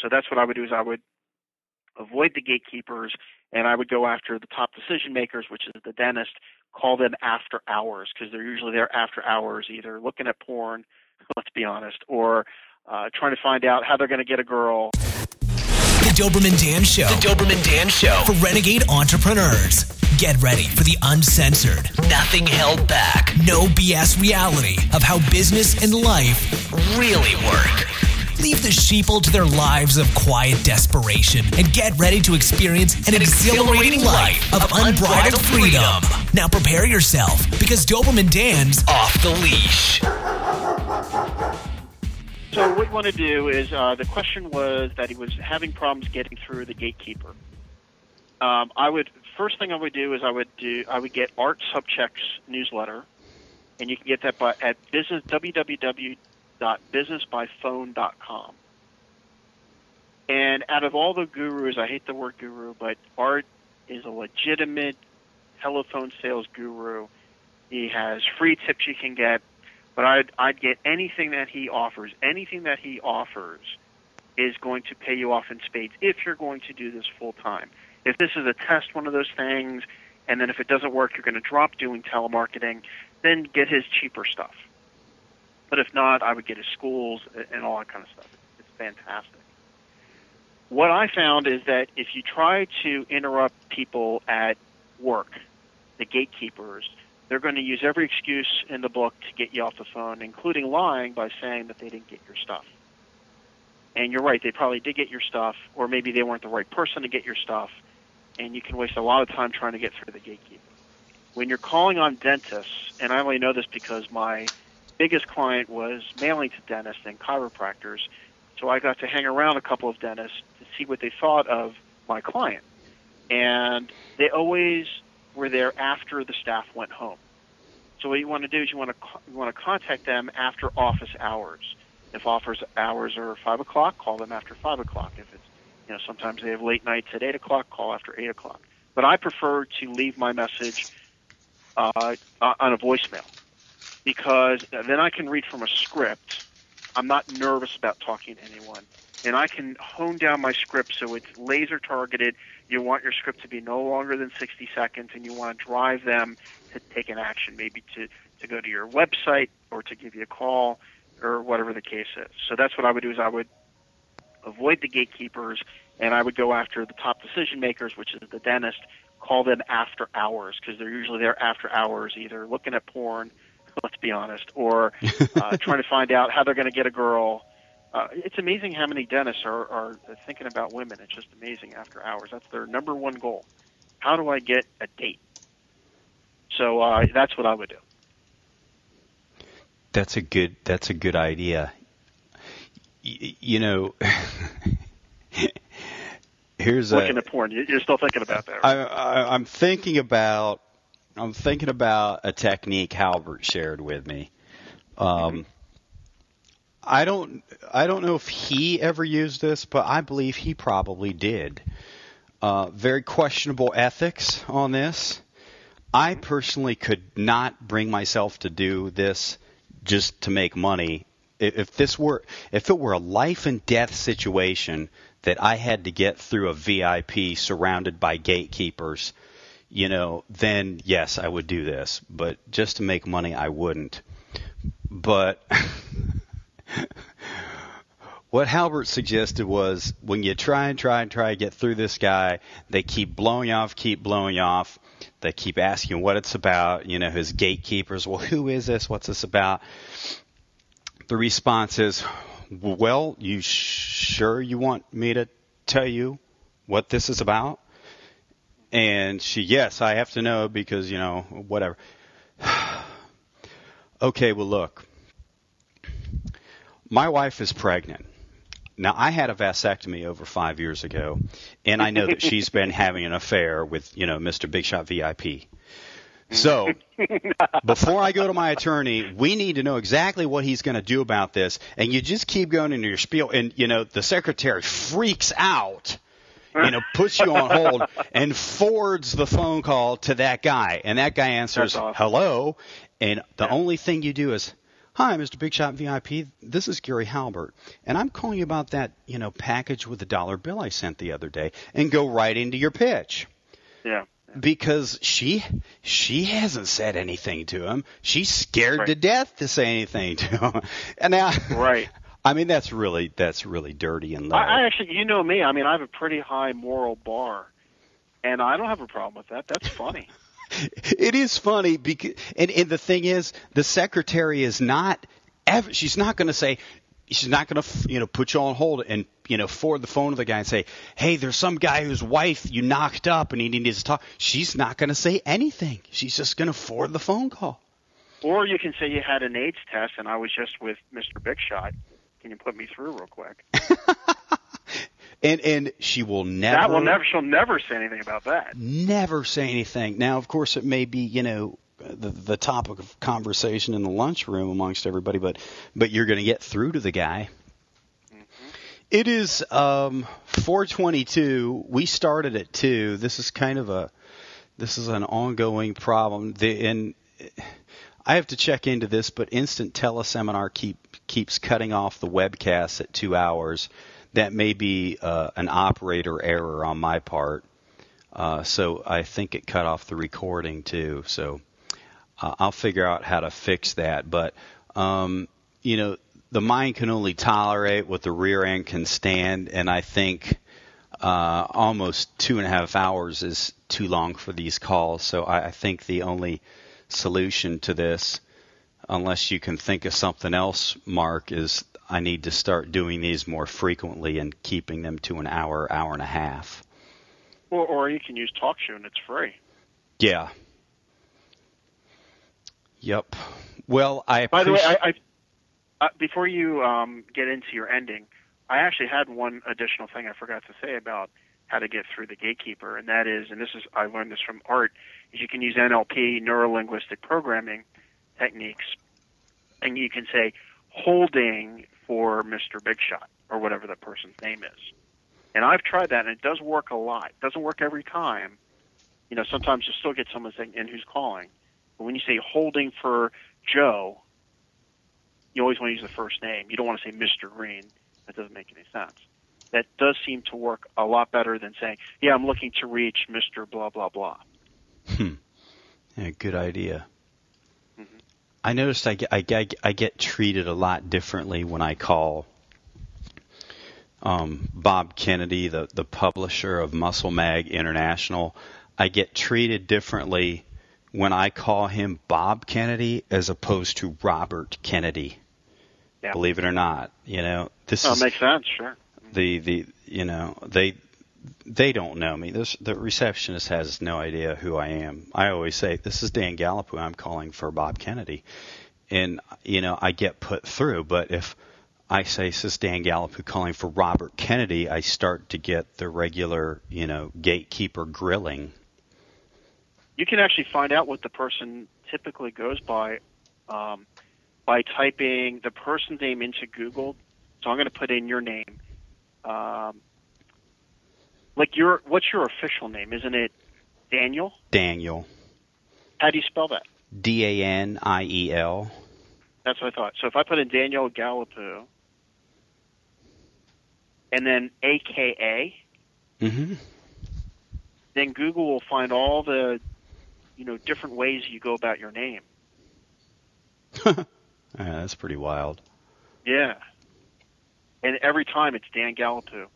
So that's what I would do is I would avoid the gatekeepers and I would go after the top decision makers, which is the dentist, call them after hours because they're usually there after hours, either looking at porn, let's be honest, or uh, trying to find out how they're going to get a girl. The Doberman Dan Show. The Doberman Dan Show. For renegade entrepreneurs. Get ready for the uncensored, nothing held back, no BS reality of how business and life really work. Leave the sheeple to their lives of quiet desperation and get ready to experience an, an exhilarating, exhilarating life of unbridled, unbridled freedom. freedom. Now prepare yourself because Doberman Dan's off the leash. So what you want to do is uh, the question was that he was having problems getting through the gatekeeper. Um, I would first thing I would do is I would do I would get Art Sobczak's newsletter, and you can get that by at business www.businessbyphone.com. And out of all the gurus, I hate the word guru, but Art is a legitimate telephone sales guru. He has free tips you can get but I'd I'd get anything that he offers. Anything that he offers is going to pay you off in spades if you're going to do this full time. If this is a test, one of those things, and then if it doesn't work, you're going to drop doing telemarketing, then get his cheaper stuff. But if not, I would get his schools and all that kind of stuff. It's fantastic. What I found is that if you try to interrupt people at work, the gatekeepers, they're going to use every excuse in the book to get you off the phone, including lying by saying that they didn't get your stuff. And you're right, they probably did get your stuff, or maybe they weren't the right person to get your stuff, and you can waste a lot of time trying to get through the gatekeeper. When you're calling on dentists, and I only know this because my biggest client was mailing to dentists and chiropractors, so I got to hang around a couple of dentists to see what they thought of my client. And they always were there after the staff went home. So what you want to do is you want to you want to contact them after office hours. If office hours are five o'clock, call them after five o'clock. If it's you know sometimes they have late nights at eight o'clock, call after eight o'clock. But I prefer to leave my message uh, on a voicemail because then I can read from a script. I'm not nervous about talking to anyone, and I can hone down my script so it's laser targeted you want your script to be no longer than 60 seconds, and you want to drive them to take an action, maybe to, to go to your website or to give you a call or whatever the case is. So that's what I would do is I would avoid the gatekeepers and I would go after the top decision makers, which is the dentist, call them after hours because they're usually there after hours, either looking at porn, let's be honest, or uh, trying to find out how they're going to get a girl uh, it's amazing how many dentists are, are thinking about women. It's just amazing after hours. That's their number one goal. How do I get a date? So uh, that's what I would do. That's a good. That's a good idea. Y- you know, here's a. looking a, at porn. You're still thinking about that. Right? I, I, I'm thinking about. I'm thinking about a technique Halbert shared with me. Um, I don't I don't know if he ever used this, but I believe he probably did. Uh, very questionable ethics on this. I personally could not bring myself to do this just to make money. If this were if it were a life and death situation that I had to get through a VIP surrounded by gatekeepers, you know, then yes, I would do this. But just to make money, I wouldn't. But what Halbert suggested was when you try and try and try to get through this guy, they keep blowing off, keep blowing off. They keep asking what it's about. You know, his gatekeepers. Well, who is this? What's this about? The response is, well, you sure you want me to tell you what this is about? And she, yes, I have to know because, you know, whatever. okay, well, look my wife is pregnant. Now, I had a vasectomy over five years ago, and I know that she's been having an affair with, you know, Mr. Big Shot VIP. So, before I go to my attorney, we need to know exactly what he's going to do about this. And you just keep going into your spiel, and, you know, the secretary freaks out, you know, puts you on hold and forwards the phone call to that guy. And that guy answers, awesome. hello. And the yeah. only thing you do is, Hi, Mr. Big Shot VIP. This is Gary Halbert, and I'm calling you about that, you know, package with the dollar bill I sent the other day, and go right into your pitch Yeah. because she she hasn't said anything to him. She's scared Right. to death to say anything to him. And now, Right. I mean, that's really that's really dirty and low. I, I actually, you know me. I mean, I have a pretty high moral bar, and I don't have a problem with that. That's funny. it is funny because and, and the thing is the secretary is not ever she's not going to say she's not going to you know put you on hold and you know forward the phone to the guy and say hey there's some guy whose wife you knocked up and he needs to talk she's not going to say anything she's just going to forward the phone call Or you can say you had an AIDS test, and I was just with Mr. Big Shot. Can you put me through real quick? and and she will never That will never. She'll never say anything about that. never say anything. Now, of course, it may be you know the the topic of conversation in the lunchroom amongst everybody, but but you're going to get through to the guy. It is um, 422. We started at two. This is kind of a this is an ongoing problem. The, and I have to check into this, but Instant Teleseminar keep keeps cutting off the webcast at two hours. That may be uh, an operator error on my part. Uh, so I think it cut off the recording too. So uh, I'll figure out how to fix that. But um, you know, the mind can only tolerate what the rear end can stand, and I think uh, almost two and a half hours is too long for these calls. So I, I think the only solution to this, unless you can think of something else, Mark, is I need to start doing these more frequently and keeping them to an hour, hour and a half. Or, or you can use TalkShoe, and it's free. Yeah. Yep. Well, I By the way, I, I uh, before you um, get into your ending, I actually had one additional thing I forgot to say about how to get through the gatekeeper, and that is, and this is I learned this from Art, is you can use NLP, neuro linguistic programming techniques, and you can say holding for Mr. Big Shot or whatever the person's name is. And I've tried that, and it does work a lot. It doesn't work every time. You know, sometimes you still get someone saying, "And who's calling?" But when you say holding for Joe, you always want to use the first name. You don't want to say Mr. Green. That doesn't make any sense. That does seem to work a lot better than saying, "Yeah, I'm looking to reach Mr. Blah blah blah." Hmm. Yeah, good idea. Mhm. I noticed I get, I get I get treated a lot differently when I call um, Bob Kennedy, the the publisher of Muscle Mag International. I get treated differently when I call him Bob Kennedy as opposed to Robert Kennedy. Yeah. Believe it or not, you know this Oh, is it makes sense. Sure. the the you know they they don't know me. This the receptionist has no idea who I am. I always say this is Dan Gallup who I'm calling for Bob Kennedy, and you know I get put through. But if I say this is Dan Gallup who calling for Robert Kennedy, I start to get the regular you know gatekeeper grilling. You can actually find out what the person typically goes by um, by typing the person's name into Google. So I'm going to put in your name. Um, like your, what's your official name? Isn't it Daniel? Daniel How do you spell that? D A N I E L. That's what I thought. So if I put in Daniel Gallapoo and then AKA, Mm-hmm. then Google will find all the, you know, different ways you go about your name. yeah, that's pretty wild. Yeah. And every time it's Dan Gallapoo.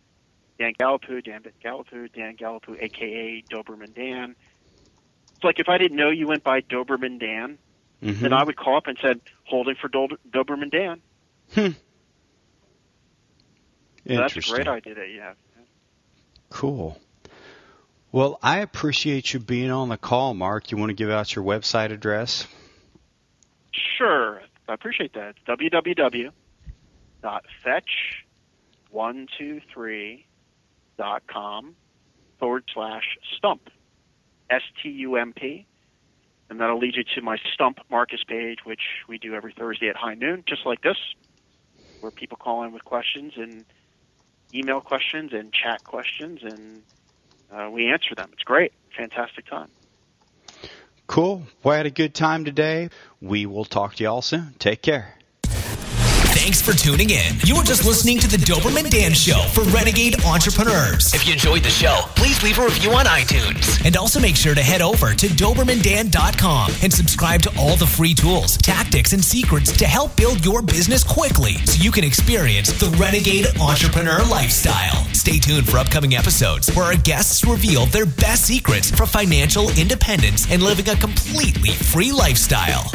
Dan Gallapoo, Dan Gallapoo, Dan Gallapoo, aka Doberman Dan. It's like if I didn't know you went by Doberman Dan, Mm-hmm. then I would call up and said, holding for Dol- Doberman Dan. So that's a great idea that you have. Cool. Well, I appreciate you being on the call, Mark. You want to give out your website address? Sure. I appreciate that. It's www.fetch123.com forward slash stump. S T U M P. And that'll lead you to my Stump Marcus page, which we do every Thursday at high noon, just like this, where people call in with questions and email questions and chat questions, and uh, we answer them. It's great. Fantastic time. Cool. Well, I had a good time today. We will talk to you all soon. Take care. Thanks for tuning in. You were just listening to the Doberman Dan Show for Renegade Entrepreneurs. If you enjoyed the show, please leave a review on iTunes. And also make sure to head over to DobermanDan.com and subscribe to all the free tools, tactics, and secrets to help build your business quickly so you can experience the Renegade Entrepreneur lifestyle. Stay tuned for upcoming episodes where our guests reveal their best secrets for financial independence and living a completely free lifestyle.